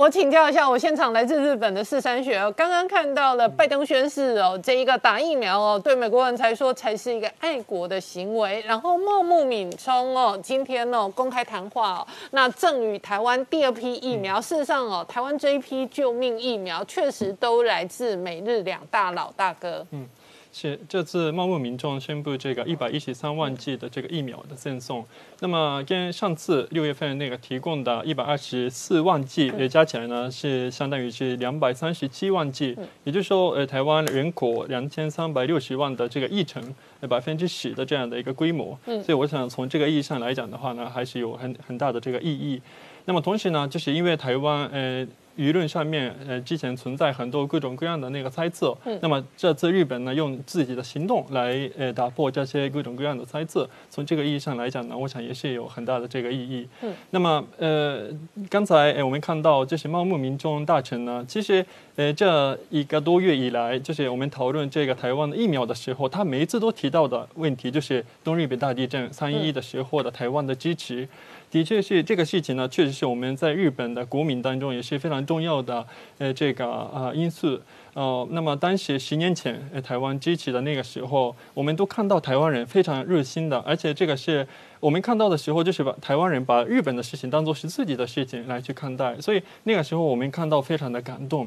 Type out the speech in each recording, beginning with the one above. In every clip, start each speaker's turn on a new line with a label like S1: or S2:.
S1: 我请教一下，我现场来自日本的四三学哦，刚刚看到了拜登宣誓哦，这一个打疫苗哦，对美国人才说才是一个爱国的行为。然后茂木敏充哦，今天哦公开谈话哦，那赠予台湾第二批疫苗。事实上哦，台湾这一批救命疫苗确实都来自美日两大老大哥。嗯。
S2: 是这次茂木民众宣布这个一百一十三万剂的这个疫苗的赠送，那么跟上次六月份那个提供的一百二十四万剂也加起来呢，是相当于是两百三十七万剂，也就是说，呃，台湾人口两千三百六十万的这个议程，百分之十的这样的一个规模，所以我想从这个意义上来讲的话呢，还是有很很大的这个意义。那么同时呢，就是因为台湾，呃。舆论上面，呃，之前存在很多各种各样的那个猜测。嗯。那么这次日本呢，用自己的行动来，呃，打破这些各种各样的猜测。从这个意义上来讲呢，我想也是有很大的这个意义。嗯。那么，呃，刚才，呃，我们看到就是茂木民众大臣呢，其实，呃，这一个多月以来，就是我们讨论这个台湾的疫苗的时候，他每一次都提到的问题，就是东日本大地震三一一的时候的台湾的支持。的确是这个事情呢，确实是我们在日本的国民当中也是非常重要的呃这个呃因素。呃，那么当时十年前呃台湾支持的那个时候，我们都看到台湾人非常热心的，而且这个是我们看到的时候，就是把台湾人把日本的事情当做是自己的事情来去看待，所以那个时候我们看到非常的感动。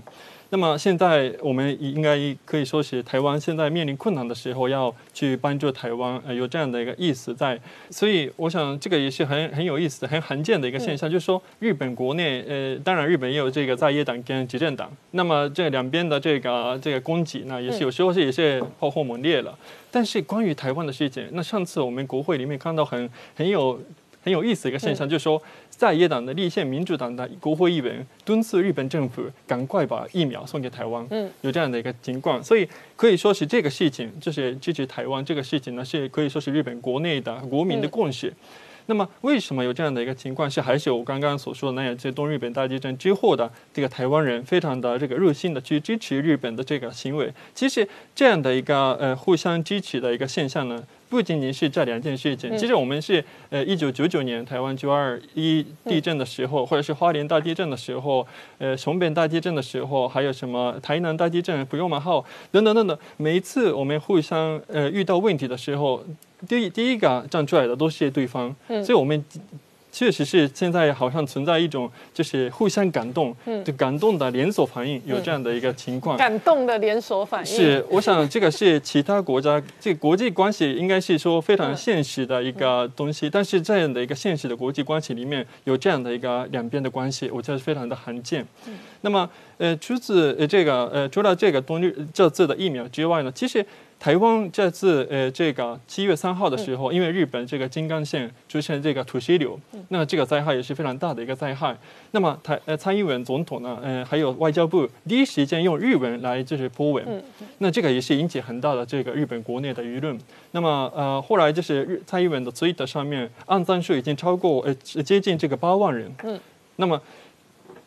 S2: 那么现在我们应该可以说是台湾现在面临困难的时候，要去帮助台湾，呃，有这样的一个意思在。所以我想这个也是很很有意思、很罕见的一个现象，就是说日本国内，呃，当然日本也有这个在野党跟执政党，那么这两边的这个这个攻击呢，也是有时候是也是炮火猛烈了。但是关于台湾的事情，那上次我们国会里面看到很很有。很有意思的一个现象，就是说，在野党的立宪民主党的国会议员敦促日本政府赶快把疫苗送给台湾，嗯，有这样的一个情况，所以可以说是这个事情，就是支持台湾这个事情呢，是可以说是日本国内的国民的共识。那么，为什么有这样的一个情况？是还是我刚刚所说的那样，在东日本大地震之后的这个台湾人非常的这个热心的去支持日本的这个行为？其实这样的一个呃互相支持的一个现象呢？不仅仅是这两件事情，其实我们是呃一九九九年台湾九二一地震的时候，或者是花莲大地震的时候，呃熊本大地震的时候，还有什么台南大地震、福用马号等等等等，每一次我们互相呃遇到问题的时候，第第一个站出来的都是对方，所以我们。确实是现在好像存在一种就是互相感动，就感动的连锁反应，有这样的一个情况。
S1: 感动的连锁反应
S2: 是，我想这个是其他国家这国际关系应该是说非常现实的一个东西，但是这样的一个现实的国际关系里面有这样的一个两边的关系，我觉得非常的罕见。那么，呃，除此呃这个呃除了这个东日这次的疫苗之外呢，其实。台湾这次呃，这个七月三号的时候，因为日本这个金刚县出现这个土石流，那这个灾害也是非常大的一个灾害。那么台呃蔡英文总统呢，呃还有外交部第一时间用日文来就是播文，那这个也是引起很大的这个日本国内的舆论。那么呃后来就是日蔡英文的 Twitter 上面按赞数已经超过呃接近这个八万人。嗯，那么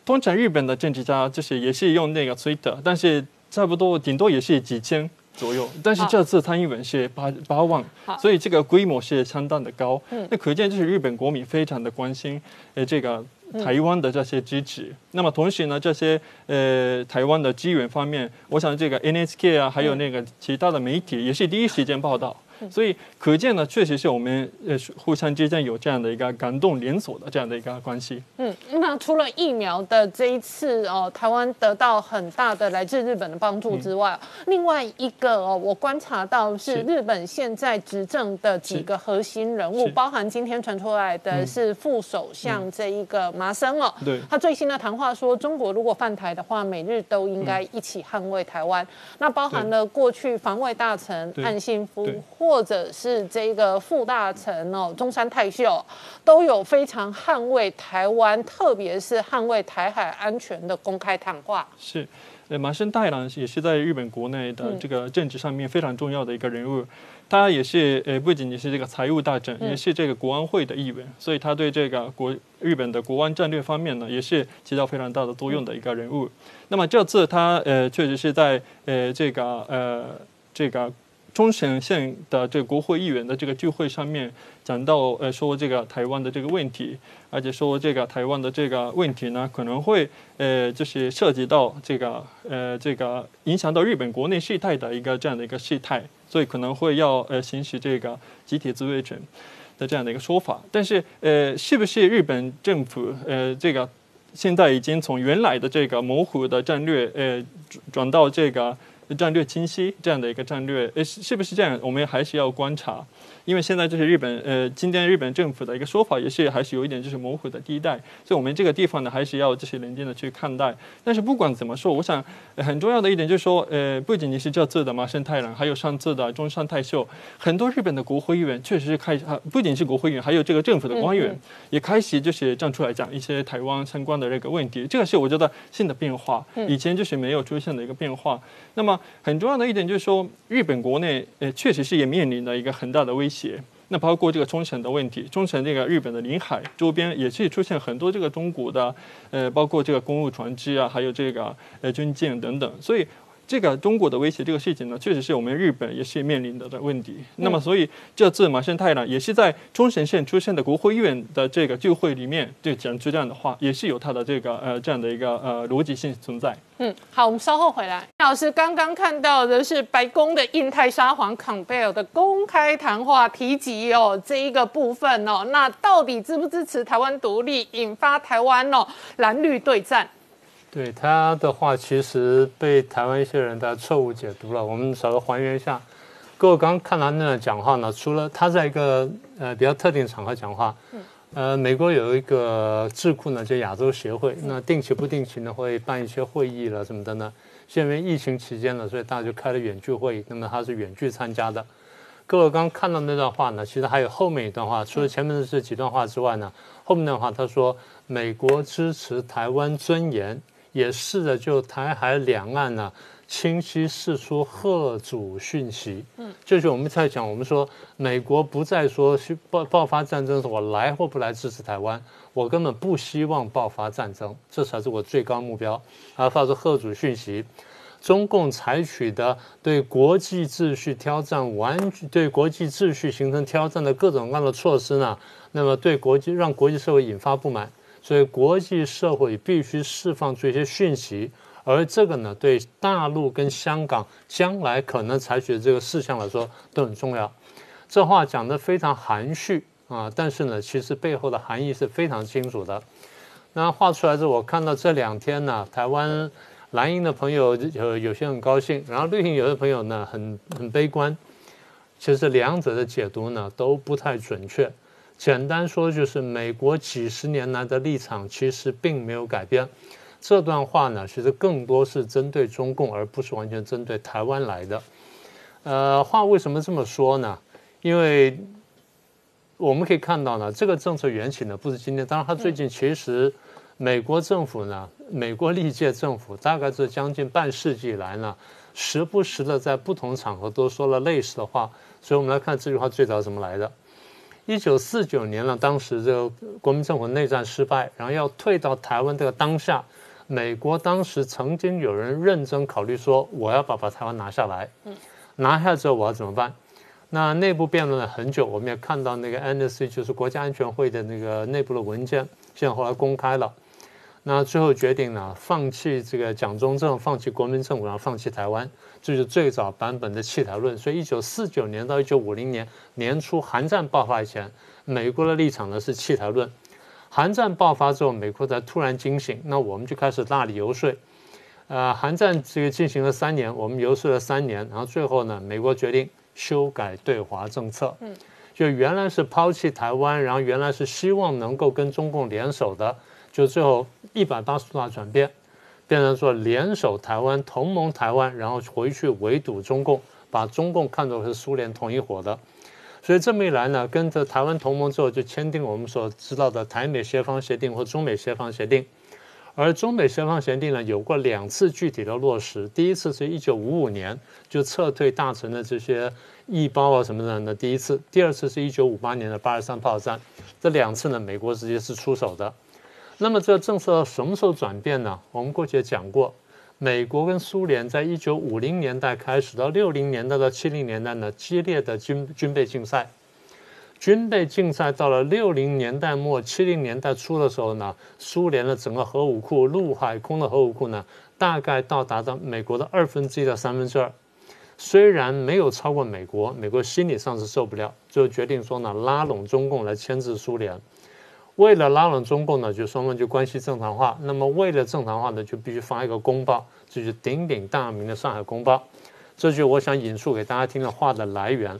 S2: 通常日本的政治家就是也是用那个 Twitter，但是差不多顶多也是几千。左右，但是这次参议文是八八万，所以这个规模是相当的高。那可见就是日本国民非常的关心，呃，这个台湾的这些支持。那么同时呢，这些呃台湾的资源方面，我想这个 NHK 啊，还有那个其他的媒体也是第一时间报道。所以可见呢，确实是我们呃互相之间有这样的一个感动连锁的这样的一个关系。
S1: 嗯，那除了疫苗的这一次哦，台湾得到很大的来自日本的帮助之外，另外一个哦，我观察到是日本现在执政的几个核心人物，包含今天传出来的是副首相这一个麻生哦，
S2: 对，
S1: 他最新的谈话说，中国如果犯台的话，美日都应该一起捍卫台湾。那包含了过去防卫大臣岸信夫。或者是这个副大臣哦，中山泰秀都有非常捍卫台湾，特别是捍卫台海安全的公开谈话。
S2: 是，呃，麻生太郎也是在日本国内的这个政治上面非常重要的一个人物。他也是呃，不仅仅是这个财务大臣，也是这个国安会的议员，所以他对这个国日本的国安战略方面呢，也是起到非常大的作用的一个人物。那么这次他呃，确实是在呃这个呃这个。冲绳县的这国会议员的这个聚会上面讲到，呃，说这个台湾的这个问题，而且说这个台湾的这个问题呢，可能会呃，就是涉及到这个呃，这个影响到日本国内事态的一个这样的一个事态，所以可能会要呃行使这个集体自卫权的这样的一个说法。但是呃，是不是日本政府呃这个现在已经从原来的这个模糊的战略呃转到这个？战略清晰这样的一个战略，呃，是不是这样？我们还是要观察，因为现在就是日本，呃，今天日本政府的一个说法也是还是有一点就是模糊的地带，所以我们这个地方呢还是要就是冷静的去看待。但是不管怎么说，我想很重要的一点就是说，呃，不仅仅是这次的麻生太郎，还有上次的中山泰秀，很多日本的国会议员确实是开始，不仅是国会议员，还有这个政府的官员也开始就是站出来讲一些台湾相关的这个问题，这个是我觉得新的变化，以前就是没有出现的一个变化。那么很重要的一点就是说，日本国内呃确实是也面临了一个很大的威胁。那包括这个冲绳的问题，冲绳这个日本的领海周边也是出现很多这个中国的呃，包括这个公务船只啊，还有这个呃军舰等等，所以。这个中国的威胁这个事情呢，确实是我们日本也是面临的的问题。那么，所以这次马胜太郎也是在冲绳县出现的国会议员的这个聚会里面，就讲出这样的话，也是有他的这个呃这样的一个呃逻辑性存在。
S1: 嗯，好，我们稍后回来。老师刚刚看到的是白宫的印太沙皇坎贝尔的公开谈话提及哦这一个部分哦，那到底支不支持台湾独立，引发台湾哦蓝绿对战？
S3: 对他的话，其实被台湾一些人的错误解读了。我们稍微还原一下，各位刚刚看他那段讲话呢，除了他在一个呃比较特定场合讲话，呃，美国有一个智库呢，叫亚洲协会，那定期不定期呢会办一些会议了什么的呢。因为疫情期间呢，所以大家就开了远距会议，那么他是远距参加的。各位刚刚看到那段话呢，其实还有后面一段话，除了前面的这几段话之外呢，后面的话他说美国支持台湾尊严。也试着就台海两岸呢，清晰释出贺主讯息。嗯，就是我们在讲，我们说美国不再说爆爆发战争，我来或不来支持台湾，我根本不希望爆发战争，这才是我最高目标。而发出贺主讯息，中共采取的对国际秩序挑战，完对国际秩序形成挑战的各种各样的措施呢，那么对国际让国际社会引发不满。所以国际社会必须释放出一些讯息，而这个呢，对大陆跟香港将来可能采取的这个事项来说都很重要。这话讲得非常含蓄啊，但是呢，其实背后的含义是非常清楚的。那画出来之后，我看到这两天呢，台湾蓝营的朋友有有些很高兴，然后绿营有的朋友呢很很悲观。其实两者的解读呢都不太准确。简单说，就是美国几十年来的立场其实并没有改变。这段话呢，其实更多是针对中共，而不是完全针对台湾来的。呃，话为什么这么说呢？因为我们可以看到呢，这个政策缘起呢，不是今天。当然，他最近其实美国政府呢，美国历届政府大概是将近半世纪以来呢，时不时的在不同场合都说了类似的话。所以我们来看这句话最早怎么来的。一九四九年呢，当时这个国民政府内战失败，然后要退到台湾这个当下，美国当时曾经有人认真考虑说，我要把把台湾拿下来，嗯拿下之后我要怎么办？那内部辩论了很久，我们也看到那个 NSC 就是国家安全会的那个内部的文件，现在后来公开了。那最后决定呢，放弃这个蒋中正，放弃国民政府，然后放弃台湾，这是最早版本的弃台论。所以，一九四九年到一九五零年年初，韩战爆发以前，美国的立场呢是弃台论。韩战爆发之后，美国才突然惊醒，那我们就开始大力游说。呃，韩战这个进行了三年，我们游说了三年，然后最后呢，美国决定修改对华政策。嗯，就原来是抛弃台湾，然后原来是希望能够跟中共联手的。就最后一百八十度大转变，变成说联手台湾、同盟台湾，然后回去围堵中共，把中共看作是苏联同一伙的。所以这么一来呢，跟着台湾同盟之后，就签订我们所知道的台美协防协定或中美协防协定。而中美协防协定呢，有过两次具体的落实。第一次是一九五五年就撤退大臣的这些义包啊什么的，那第一次；第二次是一九五八年的八二三炮战。这两次呢，美国直接是出手的。那么这个政策什么时候转变呢？我们过去也讲过，美国跟苏联在一九五零年代开始到六零年代到七零年代呢，激烈的军军备竞赛。军备竞赛到了六零年代末、七零年代初的时候呢，苏联的整个核武库、陆海空的核武库呢，大概到达到美国的二分之一到三分之二。虽然没有超过美国，美国心理上是受不了，就决定说呢，拉拢中共来牵制苏联。为了拉拢中共呢，就双方就关系正常化。那么为了正常化呢，就必须发一个公报，这就是鼎鼎大名的《上海公报》。这就我想引述给大家听的话的来源。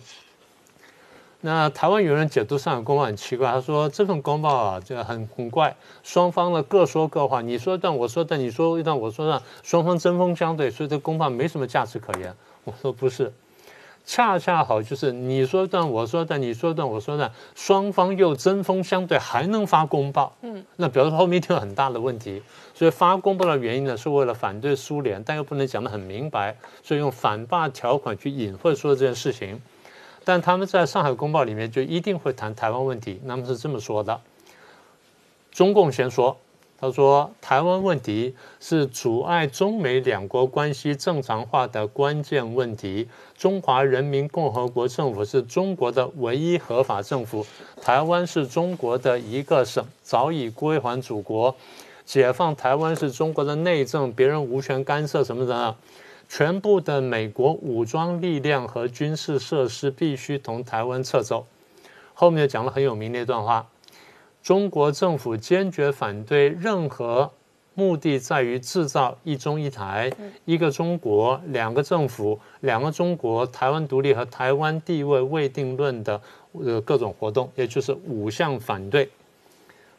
S3: 那台湾有人解读《上海公报》很奇怪，他说这份公报啊，这个很很怪，双方呢各说各话，你说一段我说一段，你说一段我说一段，双方针锋相对，所以这公报没什么价值可言。我说不是。恰恰好就是你说段我说段你说段我说段，双方又针锋相对，还能发公报，嗯，那表示后面一定有很大的问题。所以发公报的原因呢，是为了反对苏联，但又不能讲得很明白，所以用反霸条款去隐晦说这件事情。但他们在上海公报里面就一定会谈台湾问题，那么是这么说的：中共先说。他说：“台湾问题是阻碍中美两国关系正常化的关键问题。中华人民共和国政府是中国的唯一合法政府，台湾是中国的一个省，早已归还祖国。解放台湾是中国的内政，别人无权干涉什么的。全部的美国武装力量和军事设施必须从台湾撤走。”后面讲了很有名的一段话。中国政府坚决反对任何目的在于制造一中一台、一个中国、两个政府、两个中国、台湾独立和台湾地位未定论的呃各种活动，也就是五项反对。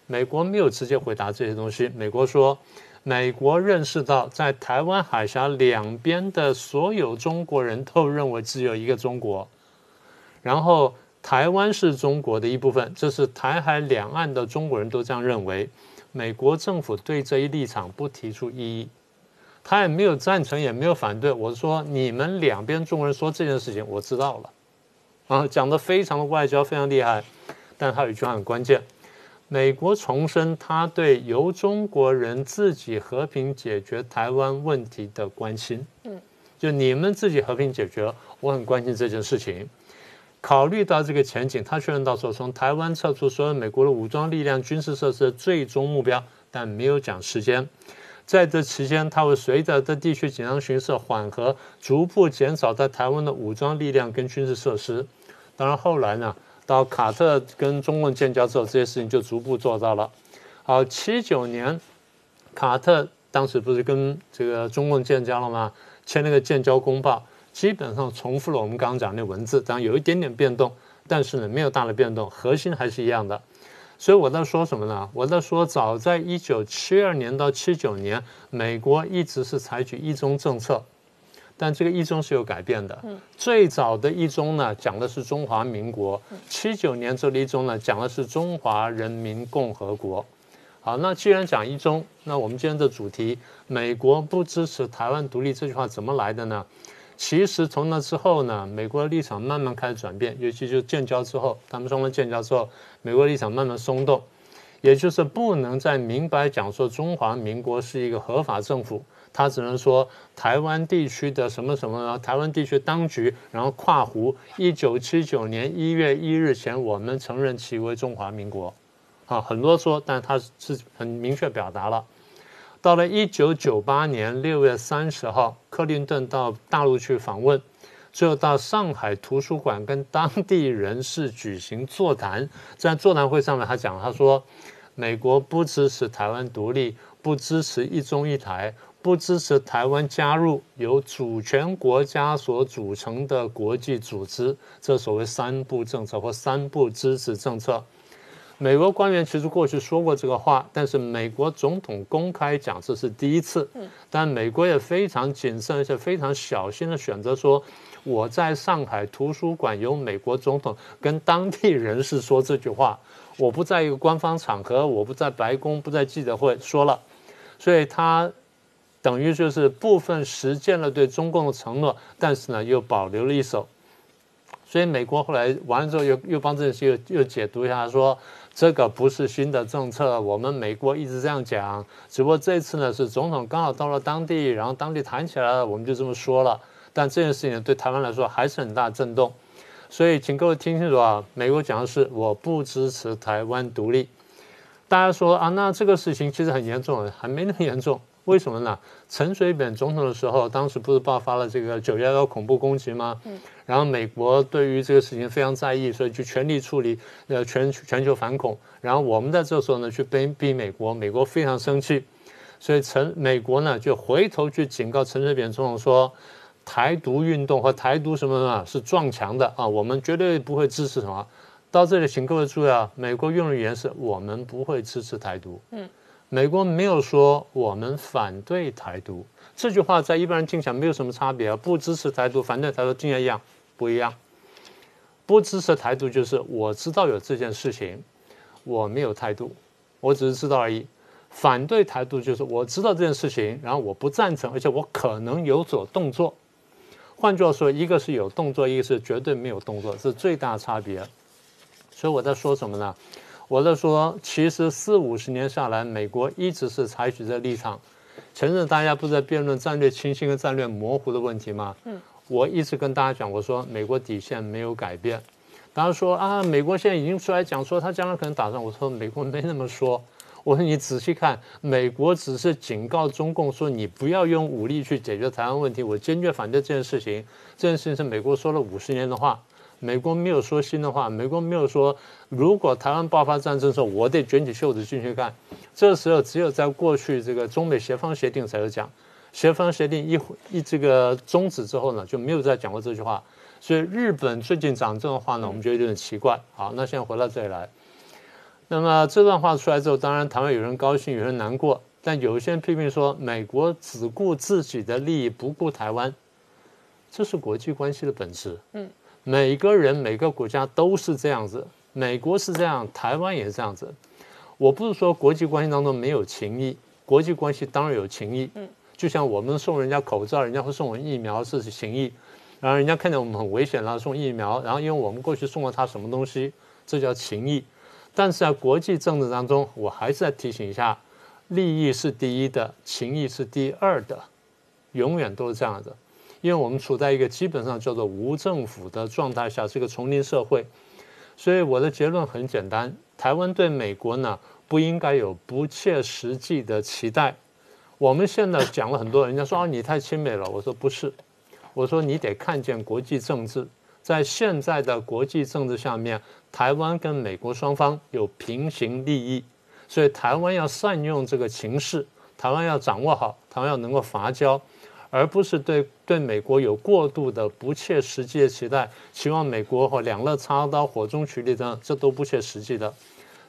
S3: 美国没有直接回答这些东西。美国说，美国认识到在台湾海峡两边的所有中国人都认为只有一个中国，然后。台湾是中国的一部分，这是台海两岸的中国人都这样认为。美国政府对这一立场不提出异议，他也没有赞成，也没有反对。我说你们两边中国人说这件事情，我知道了，啊，讲的非常的外交，非常厉害。但他有一句话很关键：美国重申他对由中国人自己和平解决台湾问题的关心。嗯，就你们自己和平解决，我很关心这件事情。考虑到这个前景，他确认到说，从台湾撤出所有美国的武装力量、军事设施的最终目标，但没有讲时间。在这期间，他会随着这地区紧张形势缓和，逐步减少在台湾的武装力量跟军事设施。当然，后来呢，到卡特跟中共建交之后，这些事情就逐步做到了。好，七九年，卡特当时不是跟这个中共建交了吗？签那个建交公报。基本上重复了我们刚刚讲那文字，当然有一点点变动，但是呢没有大的变动，核心还是一样的。所以我在说什么呢？我在说，早在一九七二年到七九年，美国一直是采取一中政策，但这个一中是有改变的。最早的一中呢讲的是中华民国，七九年这一中呢讲的是中华人民共和国。好，那既然讲一中，那我们今天的主题，美国不支持台湾独立这句话怎么来的呢？其实从那之后呢，美国的立场慢慢开始转变，尤其就建交之后，他们双方建交之后，美国立场慢慢松动，也就是不能再明白讲说中华民国是一个合法政府，他只能说台湾地区的什么什么，台湾地区当局，然后跨湖，一九七九年一月一日前，我们承认其为中华民国，啊，很多说，但他是很明确表达了。到了一九九八年六月三十号，克林顿到大陆去访问，最后到上海图书馆跟当地人士举行座谈。在座谈会上面，他讲，他说，美国不支持台湾独立，不支持一中一台，不支持台湾加入由主权国家所组成的国际组织，这所谓三不政策或三不支持政策。美国官员其实过去说过这个话，但是美国总统公开讲这是第一次。但美国也非常谨慎而且非常小心的选择说，我在上海图书馆有美国总统跟当地人士说这句话，我不在一个官方场合，我不在白宫，不在记者会说了，所以他等于就是部分实践了对中共的承诺，但是呢又保留了一手。所以美国后来完了之后又又帮这件事又又解读一下说。这个不是新的政策，我们美国一直这样讲，只不过这次呢是总统刚好到了当地，然后当地谈起来了，我们就这么说了。但这件事情对台湾来说还是很大震动，所以请各位听清楚啊，美国讲的是我不支持台湾独立。大家说啊，那这个事情其实很严重，还没那么严重。为什么呢？陈水扁总统的时候，当时不是爆发了这个九幺幺恐怖攻击吗？嗯。然后美国对于这个事情非常在意，所以就全力处理，呃，全全球反恐。然后我们在这时候呢，去逼逼美国，美国非常生气，所以陈美国呢就回头去警告陈水扁总统说，台独运动和台独什么什么是撞墙的啊，我们绝对不会支持什么。到这里，请各位注意啊，美国用的语言是我们不会支持台独。嗯。美国没有说我们反对台独这句话，在一般人听起来没有什么差别啊，不支持台独，反对台独，听起来一样不一样？不支持台独就是我知道有这件事情，我没有态度，我只是知道而已。反对台独就是我知道这件事情，然后我不赞成，而且我可能有所动作。换句话说，一个是有动作，一个是绝对没有动作，是最大差别。所以我在说什么呢？我在说，其实四五十年下来，美国一直是采取这立场。前阵大家不是在辩论战略清晰跟战略模糊的问题吗？嗯，我一直跟大家讲，我说美国底线没有改变。大家说啊，美国现在已经出来讲说他将来可能打仗。我说美国没那么说。我说你仔细看，美国只是警告中共说你不要用武力去解决台湾问题。我坚决反对这件事情。这件事情是美国说了五十年的话。美国没有说新的话，美国没有说，如果台湾爆发战争的时候，我得卷起袖子进去干。这时候只有在过去这个中美协方协定才有讲，协防协定一一这个终止之后呢，就没有再讲过这句话。所以日本最近讲这种话呢，我们觉得有点奇怪。好，那现在回到这里来，那么这段话出来之后，当然台湾有人高兴，有人难过，但有一些人批评说，美国只顾自己的利益，不顾台湾，这是国际关系的本质。嗯。每个人每个国家都是这样子，美国是这样，台湾也是这样子。我不是说国际关系当中没有情谊，国际关系当然有情谊。嗯，就像我们送人家口罩，人家会送我们疫苗，这是情谊。然后人家看见我们很危险了，送疫苗，然后因为我们过去送了他什么东西，这叫情谊。但是在国际政治当中，我还是在提醒一下，利益是第一的，情谊是第二的，永远都是这样的。因为我们处在一个基本上叫做无政府的状态下，是一个丛林社会，所以我的结论很简单：台湾对美国呢不应该有不切实际的期待。我们现在讲了很多，人家说啊你太亲美了，我说不是，我说你得看见国际政治，在现在的国际政治下面，台湾跟美国双方有平行利益，所以台湾要善用这个情势，台湾要掌握好，台湾要能够伐交。而不是对对美国有过度的不切实际的期待，期望美国和两肋插刀、火中取栗等，这都不切实际的。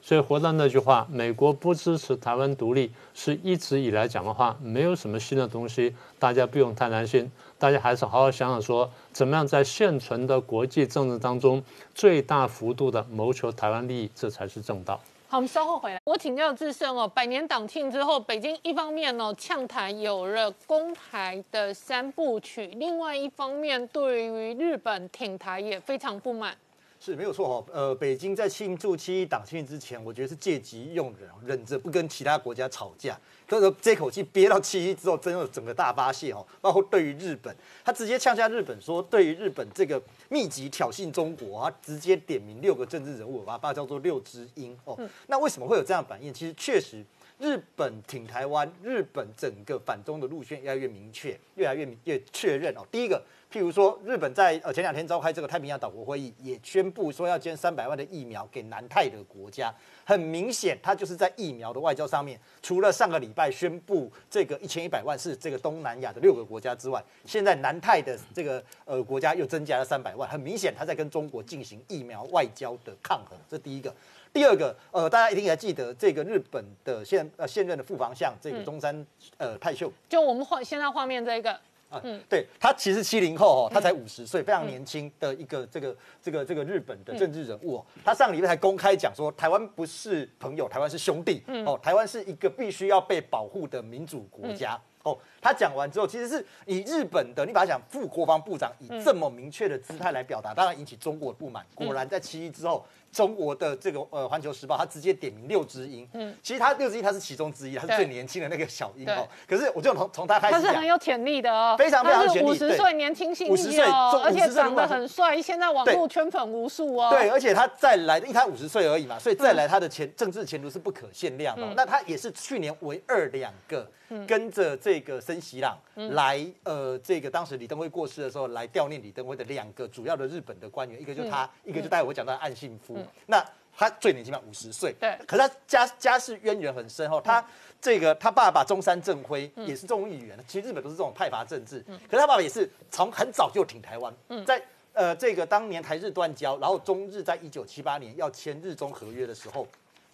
S3: 所以回到那句话，美国不支持台湾独立，是一直以来讲的话，没有什么新的东西，大家不用太担心。大家还是好好想想，说怎么样在现存的国际政治当中，最大幅度的谋求台湾利益，这才是正道。
S1: 好，我们稍后回来。我请教智胜哦，百年党庆之后，北京一方面呢呛台有了攻台的三部曲，另外一方面对于日本挺台也非常不满。
S4: 是没有错哈，呃，北京在庆祝七一党庆之前，我觉得是借机用人，忍着不跟其他国家吵架，所以说这口气憋到七一之后，真的整个大发泄哦。包括对于日本，他直接呛下日本说，对于日本这个密集挑衅中国，他直接点名六个政治人物，把它叫做六只鹰哦。那为什么会有这样反应？其实确实，日本挺台湾，日本整个反中的路线越来越明确，越来越越确认哦。第一个。譬如说，日本在呃前两天召开这个太平洋岛国会议，也宣布说要捐三百万的疫苗给南太的国家。很明显，它就是在疫苗的外交上面，除了上个礼拜宣布这个一千一百万是这个东南亚的六个国家之外，现在南太的这个呃国家又增加了三百万。很明显，它在跟中国进行疫苗外交的抗衡。这第一个。第二个，呃，大家一定还记得这个日本的现呃现任的副防相这个中山呃泰秀，
S1: 就我们画现在画面这个。
S4: 啊，嗯，对他其实七零后哦，他才五十岁，非常年轻的一个这个这个这个日本的政治人物哦。他上礼拜才公开讲说，台湾不是朋友，台湾是兄弟哦，台湾是一个必须要被保护的民主国家哦，他讲完之后，其实是以日本的，你把他讲副国防部长以这么明确的姿态来表达，当然引起中国的不满。果然在七一之后。中国的这个呃《环球时报》，他直接点名六只鹰。嗯，其实他六只鹰他是其中之一，他是最年轻的那个小鹰哦。可是我就从从他开始
S1: 他是很有潜力的哦，
S4: 非常非常潜力。
S1: 五十岁年轻星际哦，而且长得很帅，现在网络圈粉无数哦。
S4: 对，而且他再来，因为他五十岁而已嘛，所以再来他的前政治前途是不可限量的。那他也是去年唯二两个跟着这个森喜朗来呃这个当时李登辉过世的时候来悼念李登辉的两个主要的日本的官员，一个就是他，一个就待会我讲到岸信夫。那他最年轻嘛，五十岁。
S1: 对。
S4: 可是他家家世渊源很深哦，他这个他爸爸中山正辉也是众议员，其实日本都是这种派阀政治。嗯。可是他爸爸也是从很早就挺台湾。嗯。在呃这个当年台日断交，然后中日在一九七八年要签日中合约的时候。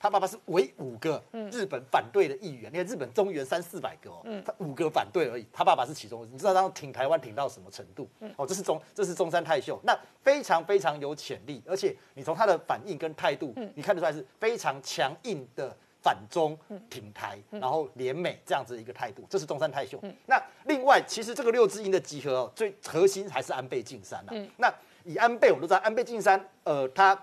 S4: 他爸爸是唯五个日本反对的议员，你看日本中原三四百个哦，他五个反对而已。他爸爸是其中，你知道他挺台湾挺到什么程度？哦，这是中这是中山泰秀，那非常非常有潜力，而且你从他的反应跟态度，你看得出来是非常强硬的反中挺台，然后联美这样子一个态度，这是中山泰秀。那另外，其实这个六字音的集合哦，最核心还是安倍晋三呐。那以安倍，我们都知道安倍晋三，呃，他。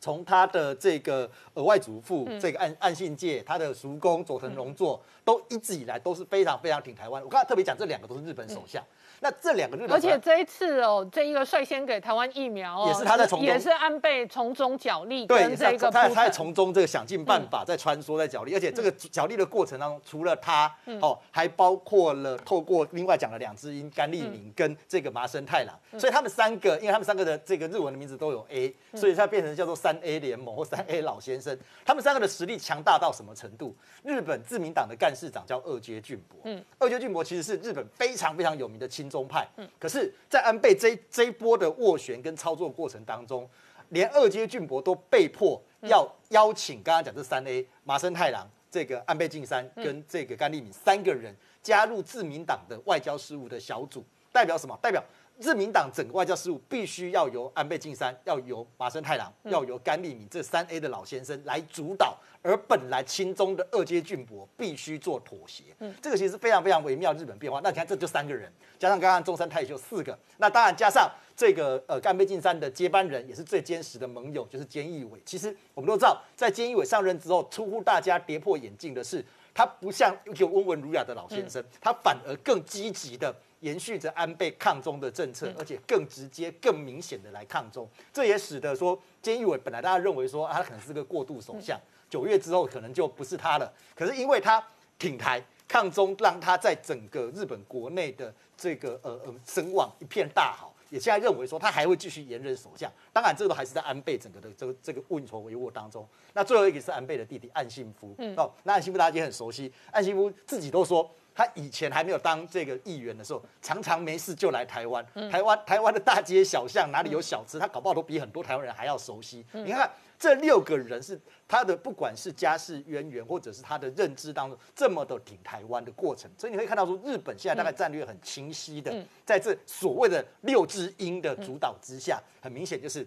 S4: 从他的这个呃外祖父，这个岸岸信介，他的叔公佐藤荣作，都一直以来都是非常非常挺台湾。我刚才特别讲，这两个都是日本首相。那这两个日本，
S1: 而且这一次哦，这一个率先给台湾疫苗哦，
S4: 也是他在从中，
S1: 也是安倍从中角力，
S4: 对，
S1: 这个
S4: 他他在从中这个想尽办法在穿梭在角力，而且这个角力的过程当中，除了他哦，还包括了透过另外讲了两只鹰甘利明跟这个麻生太郎，所以他们三个，因为他们三个的这个日文的名字都有 A，所以它变成叫做三 A 联盟或三 A 老先生。他们三个的实力强大到什么程度？日本自民党的干事长叫二阶俊博，嗯，二阶俊博其实是日本非常非常有名的亲中派，嗯，可是，在安倍这这一波的斡旋跟操作过程当中，连二阶俊博都被迫要邀请刚刚讲这三 A 麻生太郎、这个安倍晋三跟这个甘利敏三个人加入自民党的外交事务的小组，代表什么？代表自民党整个外交事务必须要由安倍晋三、要由麻生太郎、要由甘利敏这三 A 的老先生来主导。而本来亲中的二阶俊博必须做妥协，嗯，这个其实非常非常微妙日本变化。那你看，这就三个人，加上刚刚中山太秀四个，那当然加上这个呃干杯晋三的接班人，也是最坚实的盟友，就是菅义伟。其实我们都知道，在菅义伟上任之后，出乎大家跌破眼镜的是，他不像一个温文儒雅的老先生，他反而更积极的延续着安倍抗中的政策，而且更直接、更明显的来抗中。这也使得说，菅义伟本来大家认为说，他可能是个过渡首相。九月之后可能就不是他了，可是因为他挺台抗中，让他在整个日本国内的这个呃呃声望一片大好，也现在认为说他还会继续延任首相。当然，这个都还是在安倍整个的这个这个运筹帷幄当中。那最后一个是安倍的弟弟岸信夫，哦，那岸信夫大家也很熟悉，岸信夫自己都说，他以前还没有当这个议员的时候，常常没事就来台湾，台湾台湾的大街小巷哪里有小吃，他搞不好都比很多台湾人还要熟悉。你看。这六个人是他的，不管是家世渊源，或者是他的认知当中，这么的挺台湾的过程，所以你可以看到说，日本现在大概战略很清晰的，在这所谓的六只鹰的主导之下，很明显就是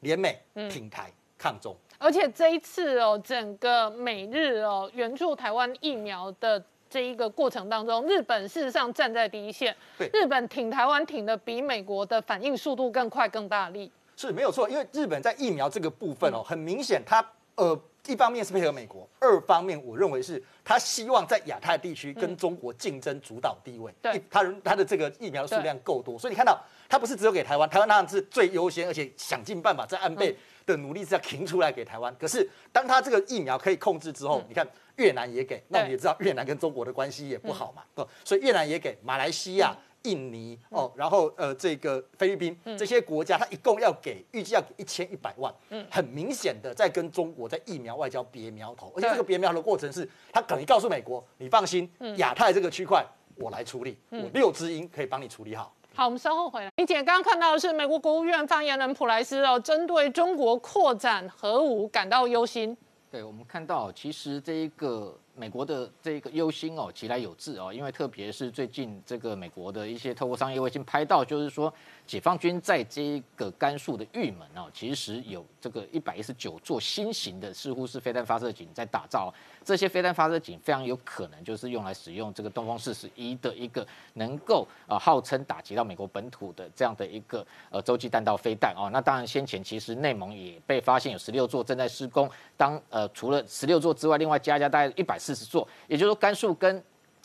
S4: 联美挺台抗中。
S1: 而且这一次哦，整个美日哦援助台湾疫苗的这一个过程当中，日本事实上站在第一线，
S4: 对，
S1: 日本挺台湾挺的比美国的反应速度更快更大力。
S4: 是没有错，因为日本在疫苗这个部分哦，很明显，它呃一方面是配合美国，二方面我认为是他希望在亚太地区跟中国竞争主导地位。
S1: 对，
S4: 他他的这个疫苗数量够多，所以你看到他不是只有给台湾，台湾当然是最优先，而且想尽办法在安倍的努力是要停出来给台湾。可是当他这个疫苗可以控制之后，你看越南也给，那我们也知道越南跟中国的关系也不好嘛，不，所以越南也给，马来西亚。印尼哦，然后呃，这个菲律宾这些国家，它一共要给，预计要给一千一百万，嗯，很明显的在跟中国在疫苗外交别苗头，而且这个别苗的过程是，他等于告诉美国，你放心，亚太这个区块我来处理，我六只鹰可以帮你处理好。
S1: 好，我们稍后回来。你姐刚刚看到的是美国国务院发言人普莱斯哦，针对中国扩展核武感到忧心。
S5: 对，我们看到其实这一个。美国的这一个忧心哦，其来有致哦，因为特别是最近这个美国的一些透过商业卫星拍到，就是说解放军在这个甘肃的玉门哦，其实有这个一百一十九座新型的，似乎是飞弹发射井在打造。这些飞弹发射井非常有可能就是用来使用这个东风四十一的一个能够呃号称打击到美国本土的这样的一个呃洲际弹道飞弹哦。那当然先前其实内蒙也被发现有十六座正在施工，当呃除了十六座之外，另外加加大概一百四十座，也就是说甘肃跟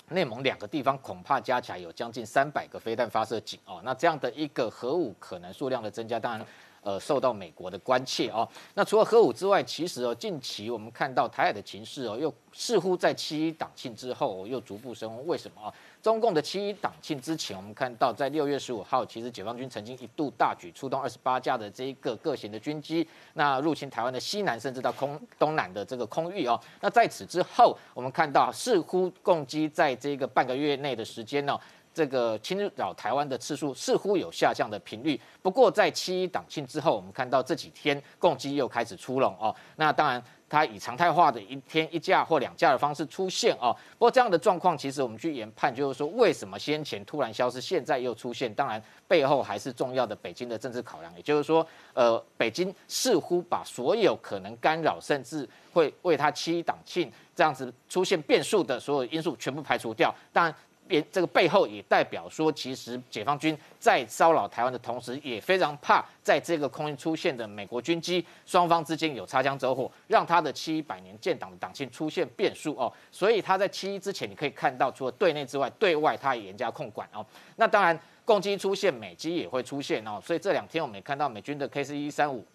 S5: 内蒙两个地方恐怕加起来有将近三百个飞弹发射井哦，那这样的一个核武可能数量的增加，当然。呃，受到美国的关切哦。那除了核武之外，其实哦，近期我们看到台海的情势哦，又似乎在七一党庆之后又逐步升温。为什么啊？中共的七一党庆之前，我们看到在六月十五号，其实解放军曾经一度大举出动二十八架的这一个各型的军机，那入侵台湾的西南，甚至到空东南的这个空域哦。那在此之后，我们看到似乎共机在这个半个月内的时间呢。这个侵扰台湾的次数似乎有下降的频率，不过在七一党庆之后，我们看到这几天共机又开始出笼哦。那当然，它以常态化的一天一架或两架的方式出现哦。不过这样的状况，其实我们去研判，就是说为什么先前突然消失，现在又出现？当然背后还是重要的北京的政治考量，也就是说，呃，北京似乎把所有可能干扰，甚至会为它七一党庆这样子出现变数的所有因素全部排除掉。当然。边这个背后也代表说，其实解放军在骚扰台湾的同时，也非常怕在这个空域出现的美国军机，双方之间有擦枪走火，让他的七百年建党的党庆出现变数哦。所以他在七一之前，你可以看到，除了对内之外，对外他也严加控管哦。那当然，共机出现，美机也会出现哦。所以这两天我们也看到美军的 K C 一三五。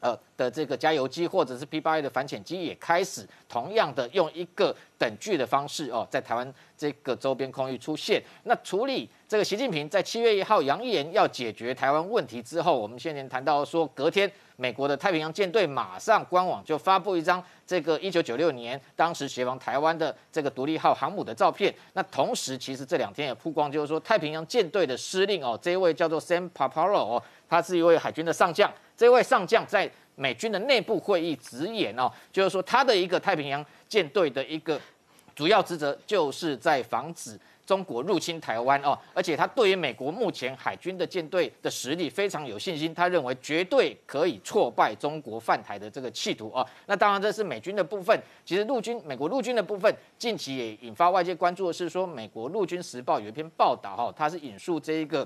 S5: 呃的这个加油机或者是 P 八 A 的反潜机也开始同样的用一个等距的方式哦，在台湾这个周边空域出现。那处理这个习近平在七月一号扬言要解决台湾问题之后，我们先前谈到说，隔天美国的太平洋舰队马上官网就发布一张这个一九九六年当时协防台湾的这个独立号航母的照片。那同时，其实这两天也曝光，就是说太平洋舰队的司令哦，这一位叫做 Sam Paparo 哦，他是一位海军的上将。这位上将在美军的内部会议直言哦，就是说他的一个太平洋舰队的一个主要职责，就是在防止中国入侵台湾哦。而且他对于美国目前海军的舰队的实力非常有信心，他认为绝对可以挫败中国犯台的这个企图哦。那当然这是美军的部分，其实陆军美国陆军的部分近期也引发外界关注的是说，美国陆军时报有一篇报道哈，它是引述这一个。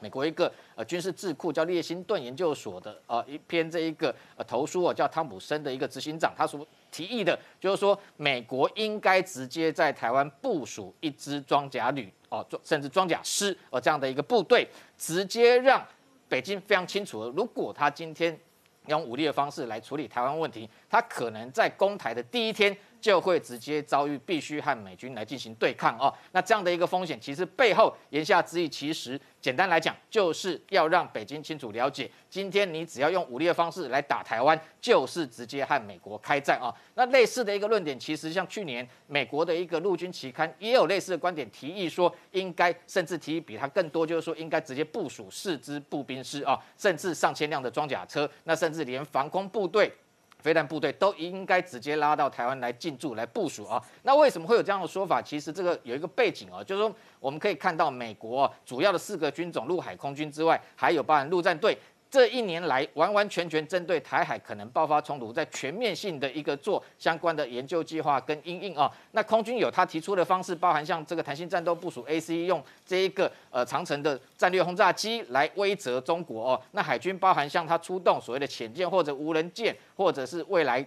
S5: 美国一个呃军事智库叫列辛顿研究所的呃一篇这一个呃投书哦，叫汤普森的一个执行长，他所提议的就是说，美国应该直接在台湾部署一支装甲旅哦，装甚至装甲师哦这样的一个部队，直接让北京非常清楚，如果他今天用武力的方式来处理台湾问题，他可能在攻台的第一天。就会直接遭遇必须和美军来进行对抗哦。那这样的一个风险，其实背后言下之意，其实简单来讲，就是要让北京清楚了解，今天你只要用武力的方式来打台湾，就是直接和美国开战啊。那类似的一个论点，其实像去年美国的一个陆军期刊也有类似的观点，提议说应该，甚至提议比它更多，就是说应该直接部署四支步兵师啊，甚至上千辆的装甲车，那甚至连防空部队。飞弹部队都应该直接拉到台湾来进驻、来部署啊。那为什么会有这样的说法？其实这个有一个背景啊，就是说我们可以看到，美国主要的四个军种，陆海空军之外，还有包含陆战队。这一年来，完完全全针对台海可能爆发冲突，在全面性的一个做相关的研究计划跟应应啊。那空军有他提出的方式，包含像这个弹性战斗部署 AC，用这一个呃长城的战略轰炸机来威慑中国哦。那海军包含像他出动所谓的潜舰或者无人舰，或者是未来。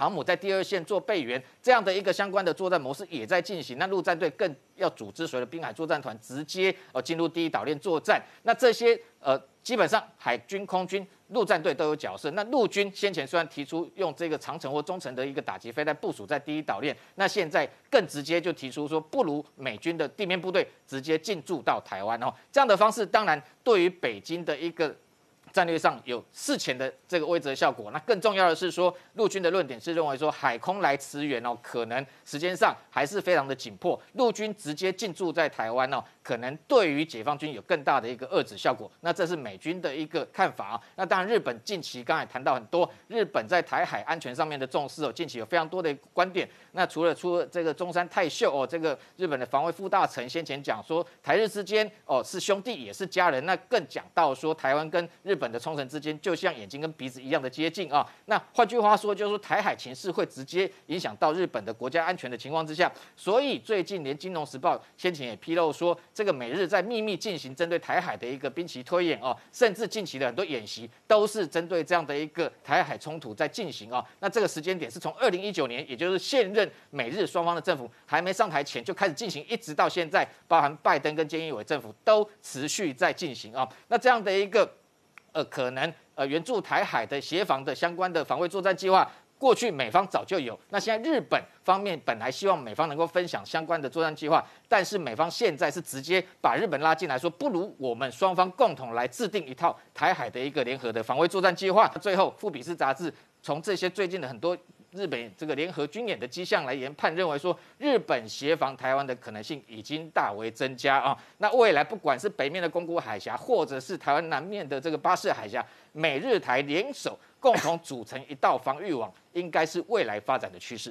S5: 航母在第二线做备援，这样的一个相关的作战模式也在进行。那陆战队更要组织所谓的滨海作战团，直接呃进入第一岛链作战。那这些呃基本上海军、空军、陆战队都有角色。那陆军先前虽然提出用这个长城或中程的一个打击飞弹部署在第一岛链，那现在更直接就提出说，不如美军的地面部队直接进驻到台湾哦。这样的方式当然对于北京的一个。战略上有事前的这个威慑效果，那更重要的是说，陆军的论点是认为说，海空来驰援哦，可能时间上还是非常的紧迫，陆军直接进驻在台湾哦。可能对于解放军有更大的一个遏制效果，那这是美军的一个看法啊。那当然，日本近期刚才谈到很多，日本在台海安全上面的重视哦，近期有非常多的观点。那除了出这个中山泰秀哦，这个日本的防卫副大臣先前讲说，台日之间哦是兄弟也是家人，那更讲到说台湾跟日本。本的冲绳之间就像眼睛跟鼻子一样的接近啊。那换句话说，就是说台海情势会直接影响到日本的国家安全的情况之下，所以最近连《金融时报》先前也披露说，这个美日在秘密进行针对台海的一个兵棋推演哦，甚至近期的很多演习都是针对这样的一个台海冲突在进行哦。那这个时间点是从二零一九年，也就是现任美日双方的政府还没上台前就开始进行，一直到现在，包含拜登跟菅义伟政府都持续在进行啊。那这样的一个呃可能呃援助台海的协防的相关的防卫作战计划，过去美方早就有。那现在日本方面本来希望美方能够分享相关的作战计划，但是美方现在是直接把日本拉进来，说不如我们双方共同来制定一套台海的一个联合的防卫作战计划。最后，富比士杂志从这些最近的很多。日本这个联合军演的迹象来研判，认为说日本协防台湾的可能性已经大为增加啊。那未来不管是北面的宫古海峡，或者是台湾南面的这个巴士海峡，美日台联手共同组成一道防御网，应该是未来发展的趋势。